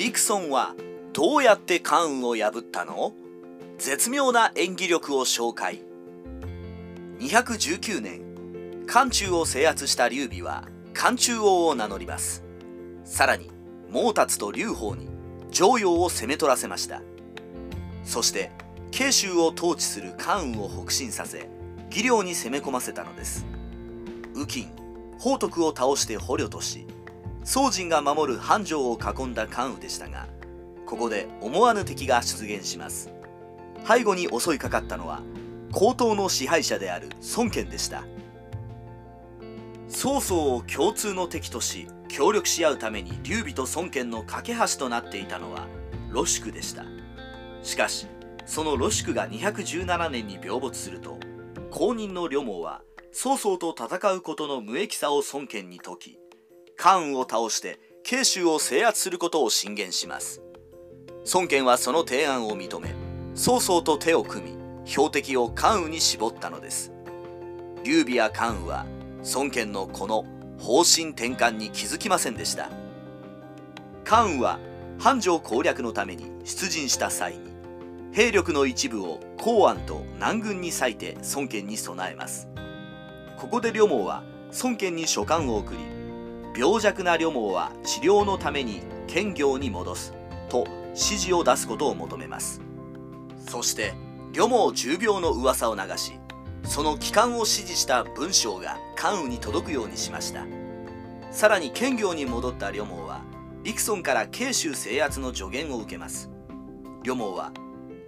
リクソンはどうやって関羽を破ったの？絶妙な演技力を紹介。219年漢中を制圧した劉備は漢中王を名乗ります。さらに毛達と劉邦に常陽を攻め取らせました。そして慶州を統治する関羽を北進させ技量に攻め込ませたのです。右近宝徳を倒して捕虜とし宗人が守る繁盛を囲んだ関羽でしたがここで思わぬ敵が出現します。背後に襲いかかったのは高等の支配者である孫権でした。曹操を共通の敵とし協力し合うために劉備と孫権の架け橋となっていたのは露宿でした。しかしその露宿が217年に病没すると後任の呂蒙は曹操と戦うことの無益さを孫権に説き関羽を倒して慶州を制圧することを進言します。孫権はその提案を認め曹操と手を組み標的を関羽に絞ったのです。劉備や関羽は孫権のこの方針転換に気づきませんでした。関羽は繁盛攻略のために出陣した際に兵力の一部を公安と南軍に割いて孫権に備えます。ここで呂蒙は孫権に書簡を送り病弱な呂蒙は治療のために兼業に戻すと指示を出すことを求めます。そして呂蒙重病の噂を流しその帰還を指示した文章が関羽に届くようにしました。さらに兼業に戻った呂蒙はリクソンから慶州制圧の助言を受けます。呂蒙は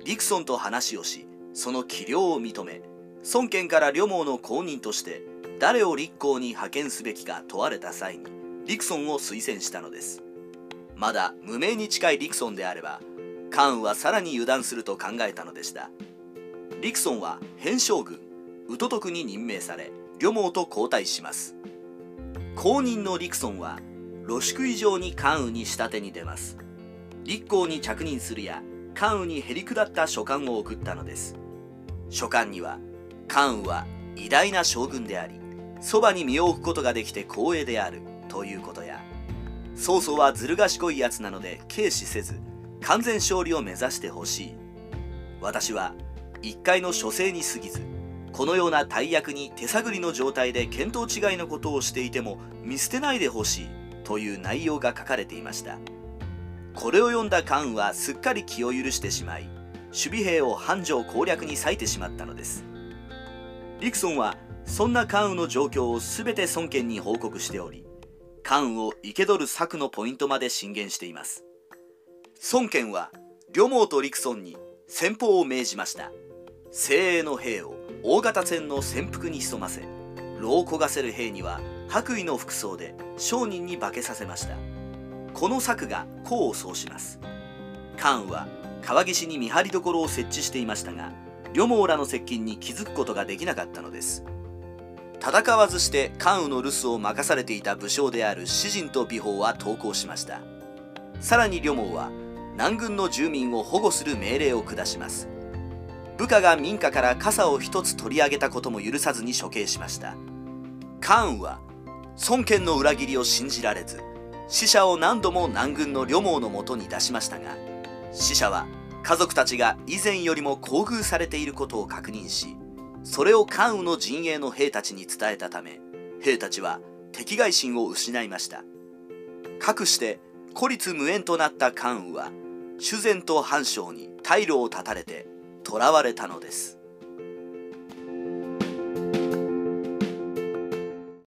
リクソンと話をしその器量を認め孫権から呂蒙の後任として誰を立候に派遣すべきか問われた際にリクソンを推薦したのです。まだ無名に近いリクソンであれば関羽はさらに油断すると考えたのでした。リクソンは変将軍ウト徳に任命され呂蒙と交代します。後任のリクソンは露宿以上に関羽に仕立てに出ます。立候に着任するや関羽にへり下った書簡を送ったのです。書簡には関羽は偉大な将軍でありそばに身を置くことができて光栄である。ということや。曹操はずる賢いやつなので軽視せず完全勝利を目指してほしい。私は一回の処世に過ぎずこのような大役に手探りの状態で見当違いのことをしていても見捨てないでほしい。という内容が書かれていました。これを読んだ関羽はすっかり気を許してしまい守備兵を繁盛攻略に割いてしまったのです。リクソンはそんな関羽の状況を全て孫権に報告しており関羽を生け取る策のポイントまで進言しています。孫権は呂蒙とリクソンに先方を命じました。精鋭の兵を大型船の潜伏に潜ませ牢を焦がせる兵には白衣の服装で商人に化けさせました。この策が功を奏します。関羽は川岸に見張り所を設置していましたが呂蒙らの接近に気づくことができなかったのです。戦わずして関羽の留守を任されていた武将である詩人と美宝は投降しました。さらに呂蒙は南軍の住民を保護する命令を下します。部下が民家から傘を一つ取り上げたことも許さずに処刑しました。関羽は孫権の裏切りを信じられず死者を何度も南軍の呂蒙のもとに出しましたが死者は家族たちが以前よりも厚遇されていることを確認しそれを関羽の陣営の兵たちに伝えたため兵たちは敵外心を失いました。かくして孤立無縁となった関羽は修繕と繁昌に退路を断たれて囚われたのです。